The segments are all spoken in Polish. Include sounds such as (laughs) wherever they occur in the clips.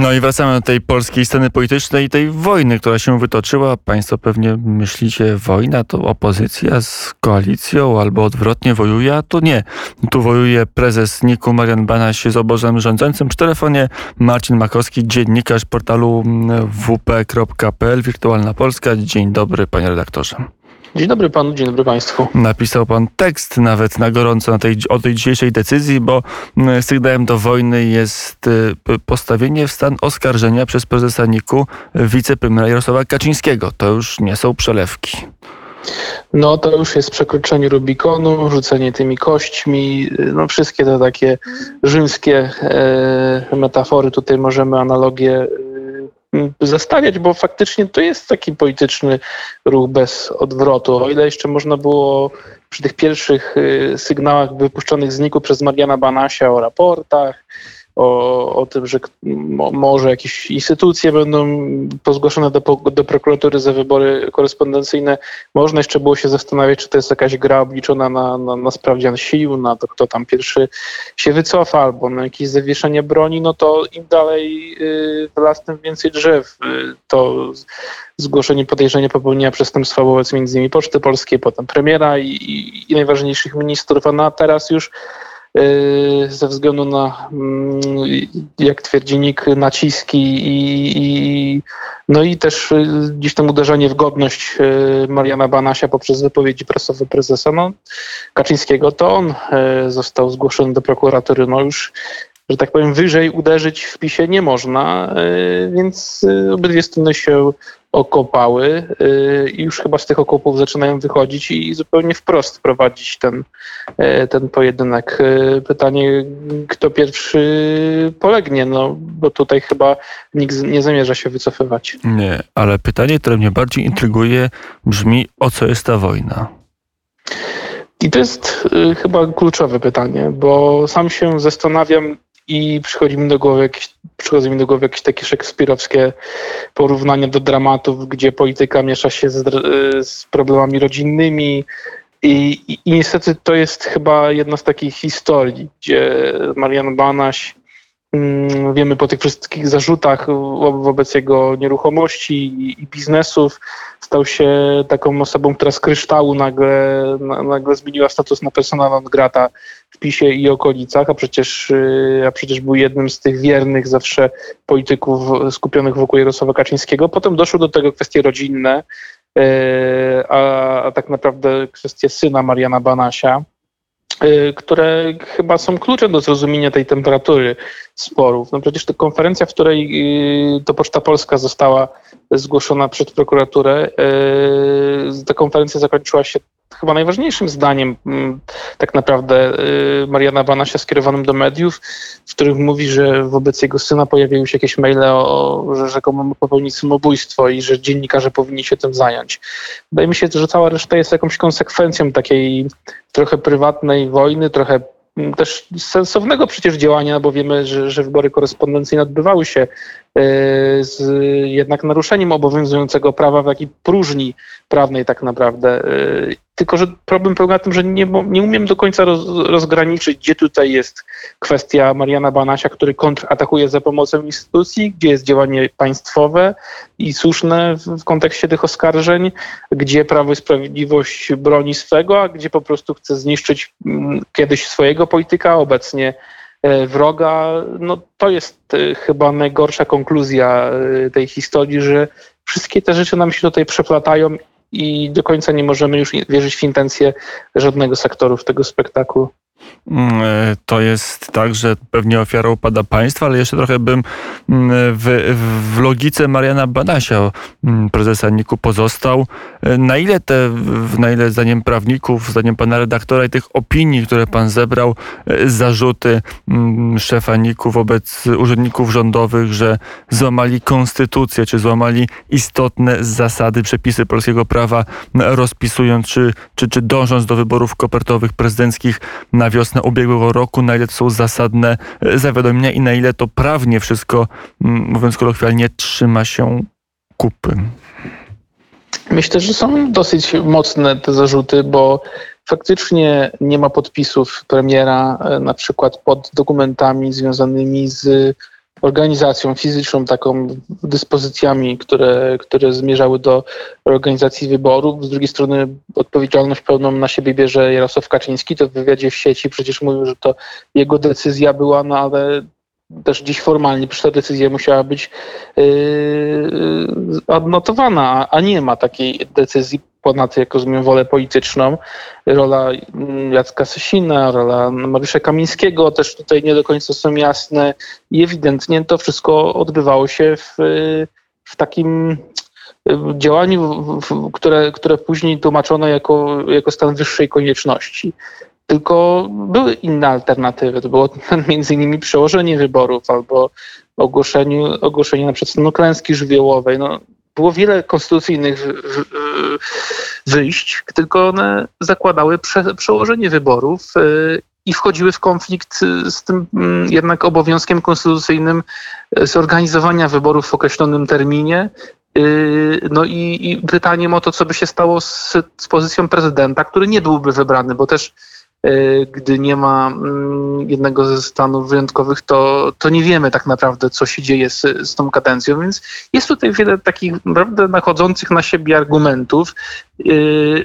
No i wracamy do tej polskiej sceny politycznej i tej wojny, która się wytoczyła. Państwo pewnie myślicie, wojna to opozycja z koalicją albo odwrotnie wojuje, a to nie. Tu wojuje prezes Niku Marian Banaś z obozem rządzącym. Przy telefonie Marcin Makowski, dziennikarz portalu wp.pl, Wirtualna Polska. Dzień dobry, panie redaktorze. Dzień dobry panu, dzień dobry państwu. Napisał pan tekst nawet na gorąco na tej, o tej dzisiejszej decyzji, bo mm, sygnałem do wojny jest y, postawienie w stan oskarżenia przez prezesa NIK-u wicepremiera Jarosława Kaczyńskiego. To już nie są przelewki. No to już jest przekroczenie Rubikonu, rzucenie tymi kośćmi, no wszystkie te takie rzymskie e, metafory, tutaj możemy analogię zestawiać, bo faktycznie to jest taki polityczny ruch bez odwrotu. O ile jeszcze można było przy tych pierwszych y, sygnałach wypuszczonych z Niku przez Mariana Banasia o raportach, o, o tym, że może jakieś instytucje będą pozgłoszone do, do prokuratury za wybory korespondencyjne. Można jeszcze było się zastanawiać, czy to jest jakaś gra obliczona na, na, na sprawdzian sił, na to, kto tam pierwszy się wycofa, albo na jakieś zawieszenie broni, no to im dalej y, w las, tym więcej drzew. Y, to zgłoszenie podejrzenia popełnienia przestępstwa wobec innymi Poczty Polskiej, potem premiera i, i, i najważniejszych ministrów, a na teraz już ze względu na, mm, jak twierdzi NIK, naciski i, i, no i też y, gdzieś tam uderzenie w godność y, Mariana Banasia poprzez wypowiedzi prasowe prezesa no, Kaczyńskiego, to on został zgłoszony do prokuratury. No już że tak powiem, wyżej uderzyć w PiSie nie można, więc obydwie strony się okopały y, i już chyba z tych okopów zaczynają wychodzić i zupełnie wprost prowadzić ten, y, ten pojedynek. Y, pytanie, kto pierwszy polegnie, no bo tutaj chyba nikt nie zamierza się wycofywać. Nie, ale pytanie, które mnie bardziej intryguje, brzmi, o co jest ta wojna? I to jest chyba kluczowe pytanie, bo sam się zastanawiam, i przychodzi mi do głowy jakieś, przychodzą mi do głowy jakieś takie szekspirowskie porównania do dramatów, gdzie polityka miesza się z, z problemami rodzinnymi. I, i, niestety to jest chyba jedna z takich historii, gdzie Marian Banaś wiemy po tych wszystkich zarzutach wobec jego nieruchomości i biznesów, stał się taką osobą, która z kryształu nagle, nagle zmieniła status na persona non grata w PiSie i okolicach, a przecież, y, a przecież był jednym z tych wiernych zawsze polityków skupionych wokół Jarosława Kaczyńskiego. Potem doszły do tego kwestie rodzinne, y, a, a tak naprawdę kwestie syna Mariana Banasia które chyba są kluczem do zrozumienia tej temperatury sporów. No przecież ta konferencja, w której y, to Poczta Polska została zgłoszona przed prokuraturę, y, ta konferencja zakończyła się chyba najważniejszym zdaniem mm, tak naprawdę Mariana Banasia skierowanym do mediów, w których mówi, że wobec jego syna pojawiły się jakieś maile o, że rzekomo popełnić samobójstwo i że dziennikarze powinni się tym zająć. Wydaje mi się, że cała reszta jest jakąś konsekwencją takiej trochę prywatnej wojny, trochę mm, też sensownego przecież działania, bo wiemy, że, że wybory korespondencyjne odbywały się z jednak naruszeniem obowiązującego prawa w takiej próżni prawnej tak naprawdę. E, tylko, że problem polega na tym, że nie, nie umiem do końca roz, rozgraniczyć, gdzie tutaj jest kwestia Mariana Banasia, który kontratakuje za pomocą instytucji, gdzie jest działanie państwowe i słuszne w, w kontekście tych oskarżeń, gdzie Prawo i Sprawiedliwość broni swego, a gdzie po prostu chce zniszczyć m, mm, kiedyś swojego polityka, obecnie E, wroga, no to jest e, chyba najgorsza konkluzja e, tej historii, że wszystkie te rzeczy nam się tutaj przeplatają i do końca nie możemy już wierzyć w intencje żadnego sektoru w tego spektaklu. Mm, e, to jest tak, że pewnie ofiarą pada państwa, ale jeszcze trochę bym mm, w, w logice Mariana Banasia, mm, prezesa NIK-u, pozostał. E, na ile te, na ile zdaniem prawników, zdaniem pana redaktora i tych opinii, które pan zebrał, e, zarzuty szefa NIK-u wobec urzędników rządowych, że złamali konstytucję, czy złamali istotne zasady, przepisy polskiego prawa, rozpisując, czy, czy, czy dążąc do wyborów kopertowych prezydenckich na wiosnę ubiegłego roku, na ile to są zasadne e, zawiadomienia i na ile to prawnie wszystko, mówiąc kolokwialnie, trzyma się kupy. Myślę, że są dosyć mocne te zarzuty, bo faktycznie nie ma podpisów premiera e, na przykład pod dokumentami związanymi z organizacją fizyczną, taką dyspozycjami, które, które zmierzały do organizacji wyborów. Z drugiej strony odpowiedzialność pełną na siebie bierze Jarosław Kaczyński. To w wywiadzie w sieci przecież mówił, że to jego decyzja była, no ale też dziś formalnie, przecież ta decyzja musiała być yy, odnotowana, a nie ma takiej decyzji ponad, jak rozumiem, wolę polityczną. Rola mm, Jacka Sasina, rola Mariusza Kamińskiego też tutaj nie do końca są jasne i ewidentnie to wszystko odbywało się w, w takim działaniu, które, które później tłumaczono jako, jako stan wyższej konieczności. Tylko były inne alternatywy. To było (laughs) między innymi przełożenie wyborów albo ogłoszenie, ogłoszenie na przykład stanu klęski żywiołowej. No, było wiele konstytucyjnych wyjść, tylko one zakładały prze, przełożenie wyborów y, i wchodziły w konflikt z tym mm, jednak obowiązkiem konstytucyjnym zorganizowania wyborów w określonym terminie. Y, no i, i pytaniem o to, co by się stało z, z pozycją prezydenta, który nie byłby wybrany, bo też gdy nie ma mm, jednego ze stanów wyjątkowych, to, to nie wiemy tak naprawdę, co się dzieje z, z tą kadencją, więc jest tutaj wiele takich naprawdę nachodzących na siebie argumentów. E,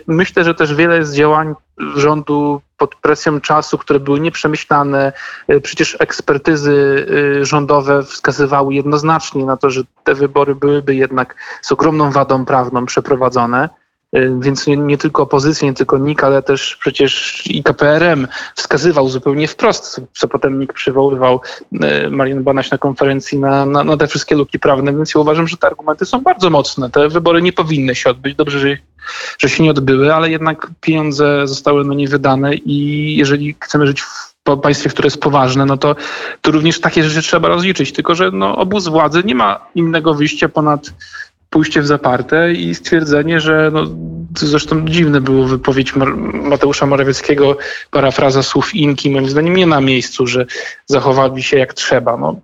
myślę, że też wiele z działań rządu pod presją czasu, które były nieprzemyślane. E, przecież ekspertyzy rządowe wskazywały jednoznacznie na to, że te wybory byłyby jednak z ogromną wadą prawną przeprowadzone. Y, więc nie, nie, tylko opozycja, nie tylko NIK, ale też przecież i KPRM wskazywał zupełnie wprost, co potem NIK przywoływał y, Marian Banaś na konferencji na, na, na, te wszystkie luki prawne, więc ja uważam, że te argumenty są bardzo mocne. Te wybory nie powinny się odbyć. Dobrze, że, że się nie odbyły, ale jednak pieniądze zostały na nie wydane i jeżeli chcemy żyć w państwie, które jest poważne, no to, to również takie rzeczy trzeba rozliczyć. Tylko, że no, obóz władzy nie ma innego wyjścia ponad pójście w zaparte i stwierdzenie, że no, zresztą dziwne było wypowiedź Mateusza Morawieckiego, parafraza słów Inki, moim zdaniem nie na miejscu, że zachowali się jak trzeba. No,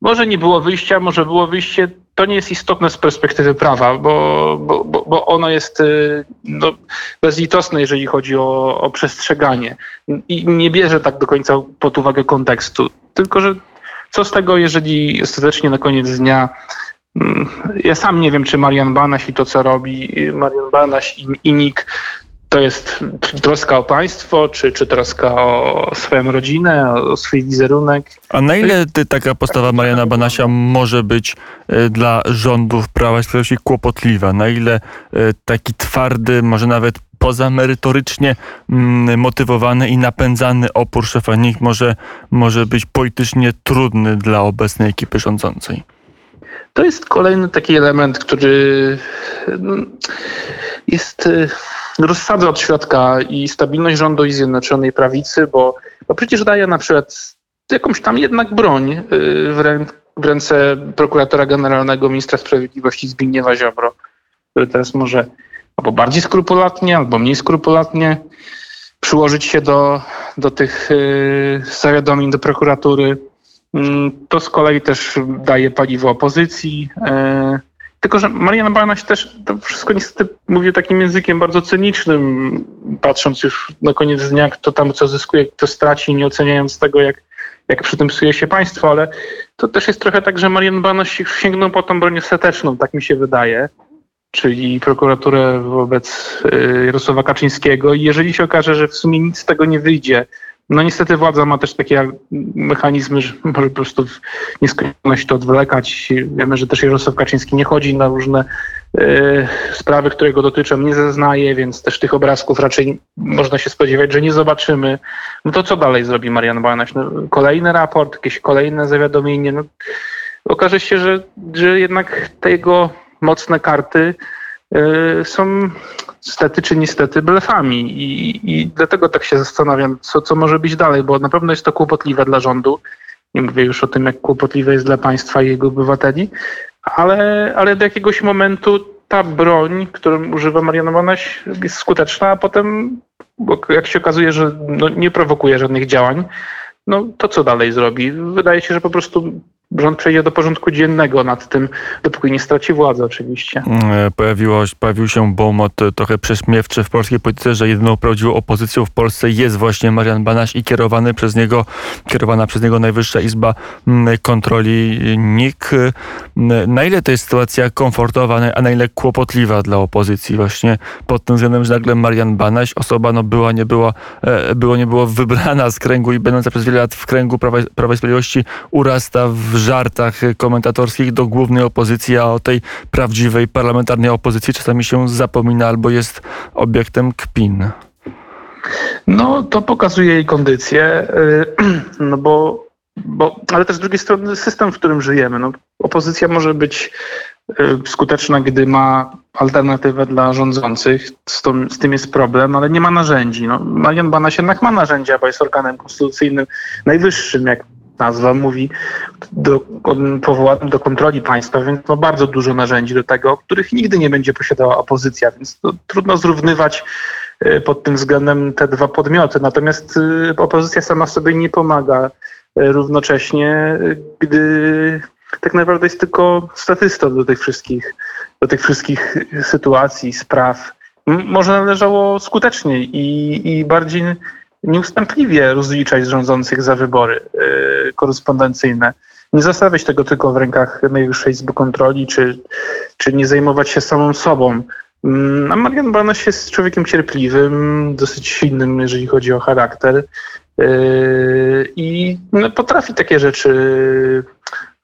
może nie było wyjścia, może było wyjście, to nie jest istotne z perspektywy prawa, bo, bo, bo, bo ono jest y, no, bezlitosne, jeżeli chodzi o, o przestrzeganie i nie bierze tak do końca pod uwagę kontekstu. Tylko, że co z tego, jeżeli ostatecznie na koniec dnia ja sam nie wiem, czy Marian Banaś i to, co robi Marian Banaś i, i NIK, to jest troska o państwo, czy, czy troska o swoją rodzinę, o swój wizerunek. A na ile ty, taka postawa Mariana Banasia może być y, dla rządów Prawa i Sprawiedliwości kłopotliwa? Na ile y, taki twardy, może nawet pozamerytorycznie mm, motywowany i napędzany opór szefa NIK może, może być politycznie trudny dla obecnej ekipy rządzącej? To jest kolejny taki element, który no, jest y, rozsadza od środka i stabilność rządu i Zjednoczonej Prawicy, bo, bo przecież daje na przykład jakąś tam jednak broń y, w, rę, w ręce prokuratora generalnego ministra sprawiedliwości Zbigniewa Ziobro, który teraz może albo bardziej skrupulatnie, albo mniej skrupulatnie przyłożyć się do, do tych y, zawiadomień do prokuratury. Mm, to z kolei też daje paliwo opozycji. E, tylko, że Mariana Banaś też to wszystko niestety mówi takim językiem bardzo cynicznym, patrząc już na koniec dnia, kto tam co zyskuje, kto straci, nie oceniając tego, jak, jak przy tym psuje się państwo, ale to też jest trochę tak, że Marian Banaś sięgnął po tą broń ostateczną, tak mi się wydaje, czyli prokuraturę wobec e, Jarosława Kaczyńskiego i jeżeli się okaże, że w sumie nic z tego nie wyjdzie, no niestety władza ma też takie mechanizmy, że może (laughs) po prostu w nieskończoność to odwlekać. Wiemy, że też Jarosław Kaczyński nie chodzi na różne y, sprawy, które go dotyczą, nie zeznaje, więc też tych obrazków raczej można się spodziewać, że nie zobaczymy. No to co dalej zrobi Marian Banaś? No, kolejny raport, jakieś kolejne zawiadomienie. No, okaże się, że, że jednak te jego mocne karty y, są stety czy niestety blefami. I, I dlatego tak się zastanawiam, co, co może być dalej, bo na pewno jest to kłopotliwe dla rządu. Nie mówię już o tym, jak kłopotliwe jest dla państwa i jego obywateli, ale, ale do jakiegoś momentu ta broń, którą używa Mariana Banaś, jest skuteczna, a potem, jak się okazuje, że no, nie prowokuje żadnych działań, no to co dalej zrobi? Wydaje się, że po prostu rząd przejdzie do porządku dziennego nad tym, dopóki nie straci władzy oczywiście. E, pojawiło, pojawił się bomot trochę prześmiewczy w polskiej polityce, że jedyną prawdziwą opozycją w Polsce jest właśnie Marian Banaś i kierowany przez niego, kierowana przez niego Najwyższa Izba Kontroli NIK. Na ile to jest sytuacja komfortowa, a na ile kłopotliwa dla opozycji właśnie pod tym względem, że nagle Marian Banaś, osoba no była, nie była, e, było, nie było wybrana z kręgu i będąca przez wiele lat w kręgu Prawa, Prawa i Sprawiedliwości urasta w żartach komentatorskich do głównej opozycji, a o tej prawdziwej parlamentarnej opozycji czasami się zapomina albo jest obiektem kpin. No, to pokazuje jej kondycję, y, (clears throat) no bo, bo, ale też z drugiej strony system, w którym żyjemy. No, opozycja może być y, skuteczna, gdy ma alternatywę dla rządzących. Z, z tym jest problem, ale nie ma narzędzi. No, Marian Banaś jednak ma narzędzia, bo jest organem konstytucyjnym najwyższym, jak nazwa mówi, do, powołanym do kontroli państwa, więc ma bardzo dużo narzędzi do tego, których nigdy nie będzie posiadała opozycja, więc trudno zrównywać e, pod tym względem te dwa podmioty. Natomiast e, opozycja sama sobie nie pomaga e, równocześnie, gdy tak naprawdę jest tylko statystą do tych wszystkich, do tych wszystkich sytuacji, spraw. Może należało skuteczniej i, i bardziej nieustępliwie rozliczać rządzących za wybory yy, korespondencyjne. Nie zostawiać tego tylko w rękach Najwyższej Izby Kontroli, czy, czy nie zajmować się samą sobą. Mm, a Marian Banaś jest człowiekiem cierpliwym, dosyć silnym, jeżeli chodzi o charakter. Yy, I no, potrafi takie rzeczy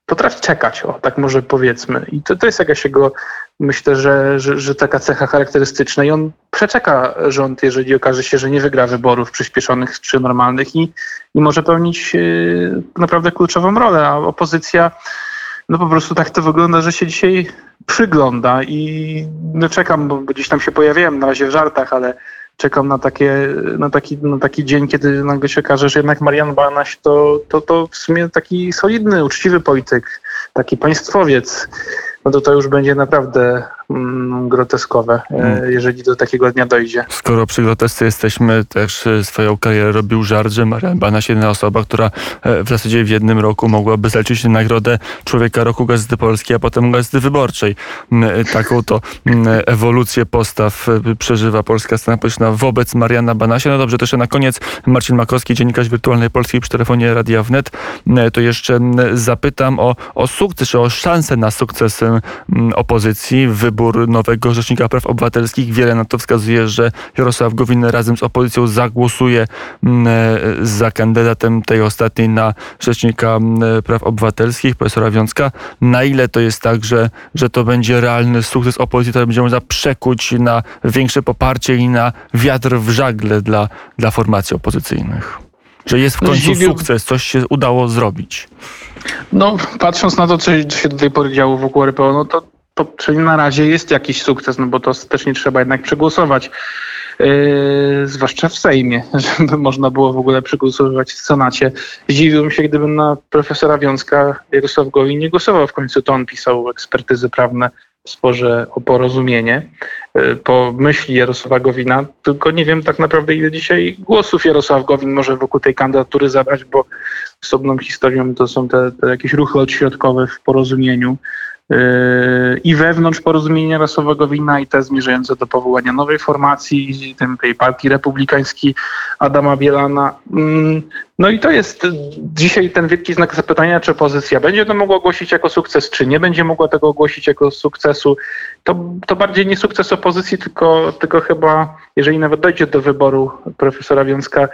potrafi czekać, o tak może powiedzmy. I to, to jest jakaś jego, myślę, że, że, że, taka cecha charakterystyczna i on przeczeka rząd, jeżeli okaże się, że nie wygra wyborów przyspieszonych czy normalnych i, i może pełnić yy, naprawdę kluczową rolę, a opozycja no po prostu tak to wygląda, że się dzisiaj przygląda i no czekam, bo gdzieś tam się pojawiłem na razie w żartach, ale czekam na, takie, na, taki, na taki dzień, kiedy nagle się okaże, że jednak Marian Banaś to, to, to w sumie taki solidny, uczciwy polityk, taki państwowiec, no to to już będzie naprawdę mm, groteskowe, e, mm. jeżeli do takiego dnia dojdzie. Skoro przy grotesce jesteśmy, też e, swoją karierę robił żart, że Marian Banaś jedyna osoba, która e, w zasadzie w jednym roku mogłaby zaliczyć nagrodę Człowieka Roku Gazety Polskiej, a potem Gazety Wyborczej. Mm, taką to mm, ewolucję postaw przeżywa polska scena polityczna wobec Mariana Banasia. No dobrze, też na koniec Marcin Makowski, dziennikarz wirtualnej Polskiej przy telefonie Radia Wnet. To jeszcze zapytam o, o sukces, czy o szansę na sukces opozycji, wybór nowego Rzecznika Praw Obywatelskich. Wiele na to wskazuje, że Jarosław Gowin razem z opozycją zagłosuje za kandydatem tej ostatniej na Rzecznika Praw Obywatelskich, profesora Wiązka. Na ile to jest tak, że, że to będzie realny sukces opozycji, to będzie można przekuć na większe poparcie i na wiatr w żagle dla, dla formacji opozycyjnych? Że jest w końcu sukces, coś się udało zrobić. No, patrząc na to, co się do tej pory działo wokół RPO, no to, to czyli na razie jest jakiś sukces, no bo to też nie trzeba jednak przegłosować. Yy, zwłaszcza w Sejmie, (laughs) żeby można było w ogóle przegłosowywać w Senacie. Zdziwiłbym się, gdybym na profesora Wiązka Jarosław Gowin nie głosował. W końcu to on pisał ekspertyzy prawne sporze o porozumienie yy, po myśli Jarosława Gowina, tylko nie wiem tak naprawdę ile dzisiaj głosów Jarosław Gowin może wokół tej kandydatury zabrać, bo osobną historią to są te, te jakieś ruchy odśrodkowe w porozumieniu i wewnątrz porozumienia rasowego wina i te zmierzające do powołania nowej formacji, tej partii republikańskiej Adama Bielana. Mm, no i to jest dzisiaj ten wielki znak zapytania, czy opozycja będzie to mogła ogłosić jako sukces, czy nie będzie mogła tego ogłosić jako sukcesu. To, to bardziej nie sukces opozycji, tylko, tylko chyba, jeżeli nawet dojdzie do wyboru profesora Wiązka,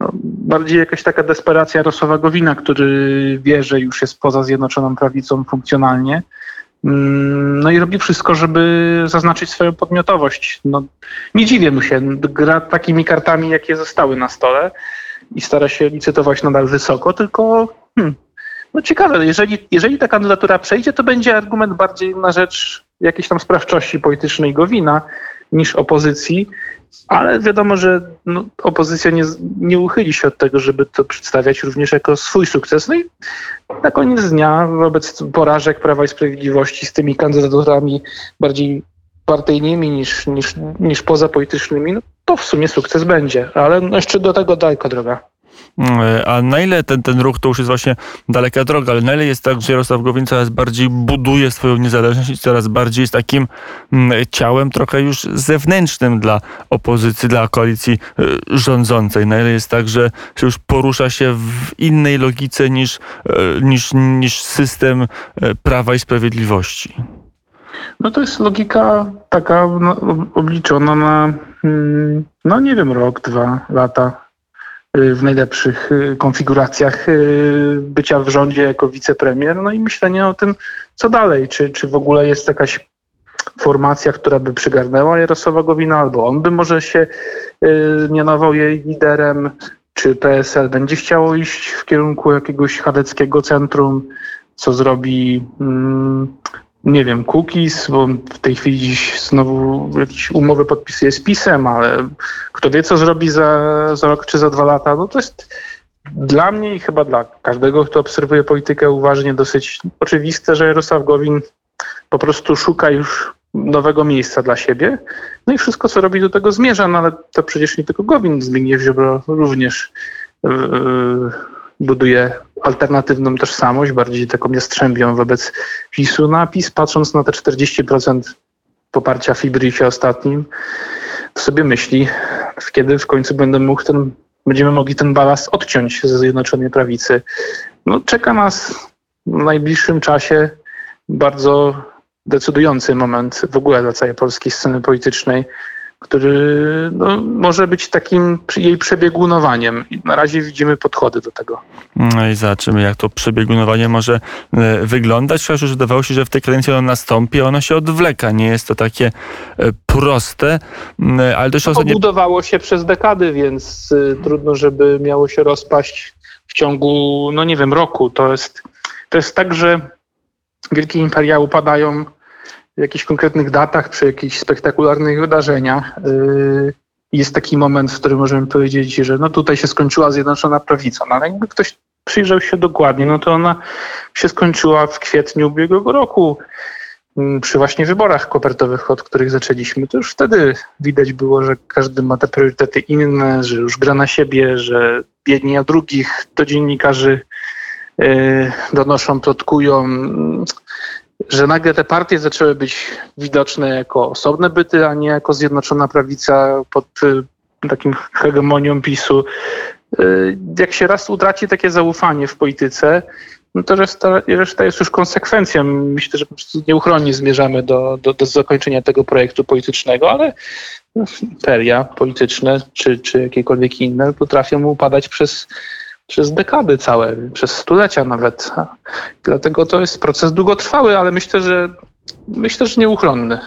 no, bardziej jakaś taka desperacja Jarosława wina, który wie, że już jest poza Zjednoczoną Prawicą funkcjonalnie. Mm, no i robi wszystko, żeby zaznaczyć swoją podmiotowość. No, nie dziwię mu się, gra takimi kartami, jakie zostały na stole i stara się licytować nadal wysoko, tylko hmm, no ciekawe, jeżeli, jeżeli ta kandydatura przejdzie, to będzie argument bardziej na rzecz jakiejś tam sprawczości politycznej Gowina niż opozycji. Ale wiadomo, że no, opozycja nie, nie uchyli się od tego, żeby to przedstawiać również jako swój sukces. No i na koniec dnia, wobec porażek Prawa i Sprawiedliwości z tymi kandydaturami bardziej partyjnymi niż, niż, niż pozapolitycznymi, no, to w sumie sukces będzie. Ale no jeszcze do tego daleko droga. A na ile ten, ten ruch to już jest właśnie daleka droga, ale na ile jest tak, że Jarosław Gowin coraz bardziej buduje swoją niezależność i coraz bardziej jest takim ciałem trochę już zewnętrznym dla opozycji, dla koalicji rządzącej. Na ile jest tak, że już porusza się w innej logice niż, niż, niż system prawa i sprawiedliwości. No to jest logika taka no, obliczona na, mm, no nie wiem, rok, dwa lata w najlepszych y, konfiguracjach y, bycia w rządzie jako wicepremier, no i myślenie o tym, co dalej, czy, czy w ogóle jest jakaś formacja, która by przygarnęła Jarosława Gowina, albo on by może się mianował jej liderem, czy PSL będzie chciało iść w kierunku jakiegoś chadeckiego centrum, co zrobi mm, nie wiem, cookies, bo w tej chwili dziś znowu jakieś umowy podpisuje z PiSem, ale kto wie, co zrobi za, za rok czy za dwa lata, no to jest dla mnie i chyba dla każdego, kto obserwuje politykę uważnie, dosyć oczywiste, że Jarosław Gowin po prostu szuka już nowego miejsca dla siebie. No i wszystko, co robi, do tego zmierza, no ale to przecież nie tylko Gowin, Zbigniew Ziobro również yy, buduje alternatywną tożsamość, bardziej taką jastrzębią wobec PiSu. Napis, patrząc na te 40% poparcia w Ibrisie ostatnim, to sobie myśli, kiedy w końcu będę mógł ten, będziemy mogli ten balast odciąć ze Zjednoczonej Prawicy. No, czeka nas w najbliższym czasie bardzo decydujący moment w ogóle dla całej polskiej sceny politycznej który no, może być takim jej przebiegunowaniem. I na razie widzimy podchody do tego. No i zobaczymy, jak to przebiegunowanie może e, wyglądać. Chociaż już wydawało się, że w tej kadencji ono nastąpi, ono się odwleka. Nie jest to takie e, proste, ale też ostatnio... Budowało się przez dekady, więc e, trudno, żeby miało się rozpaść w ciągu, no nie wiem, roku. To jest, to jest tak, że wielkie imperia upadają jakichś konkretnych datach, przy jakichś spektakularnych wydarzeniach. Y, jest taki moment, w którym możemy powiedzieć, że no tutaj się skończyła Zjednoczona Prawica. No ale jakby ktoś przyjrzał się dokładnie, no to ona się skończyła w kwietniu ubiegłego roku mm, przy właśnie wyborach kopertowych, od których zaczęliśmy, to już wtedy widać było, że każdy ma te priorytety inne, że już gra na siebie, że biedni o drugich to dziennikarzy yy, donoszą, plotkują że nagle te partie zaczęły być widoczne jako osobne byty, a nie jako zjednoczona prawica pod y, takim hegemonią PiSu. Y, jak się raz utraci takie zaufanie w polityce, no to reszta, reszta jest już konsekwencją. Myślę, że po prostu nieuchronnie zmierzamy do, do, do zakończenia tego projektu politycznego, ale imperia polityczne czy, czy jakiekolwiek inne potrafią upadać przez przez dekady całe, przez stulecia nawet. (laughs) Dlatego to jest proces długotrwały, ale myślę, że myślę, że nieuchronny.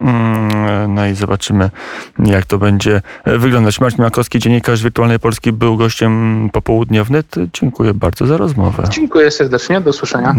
Mm, no i zobaczymy, jak to będzie wyglądać. Marcin Makowski, dziennikarz Wirtualnej Polski, był gościem popołudnia wnet. Dziękuję bardzo za rozmowę. Dziękuję serdecznie, do usłyszenia.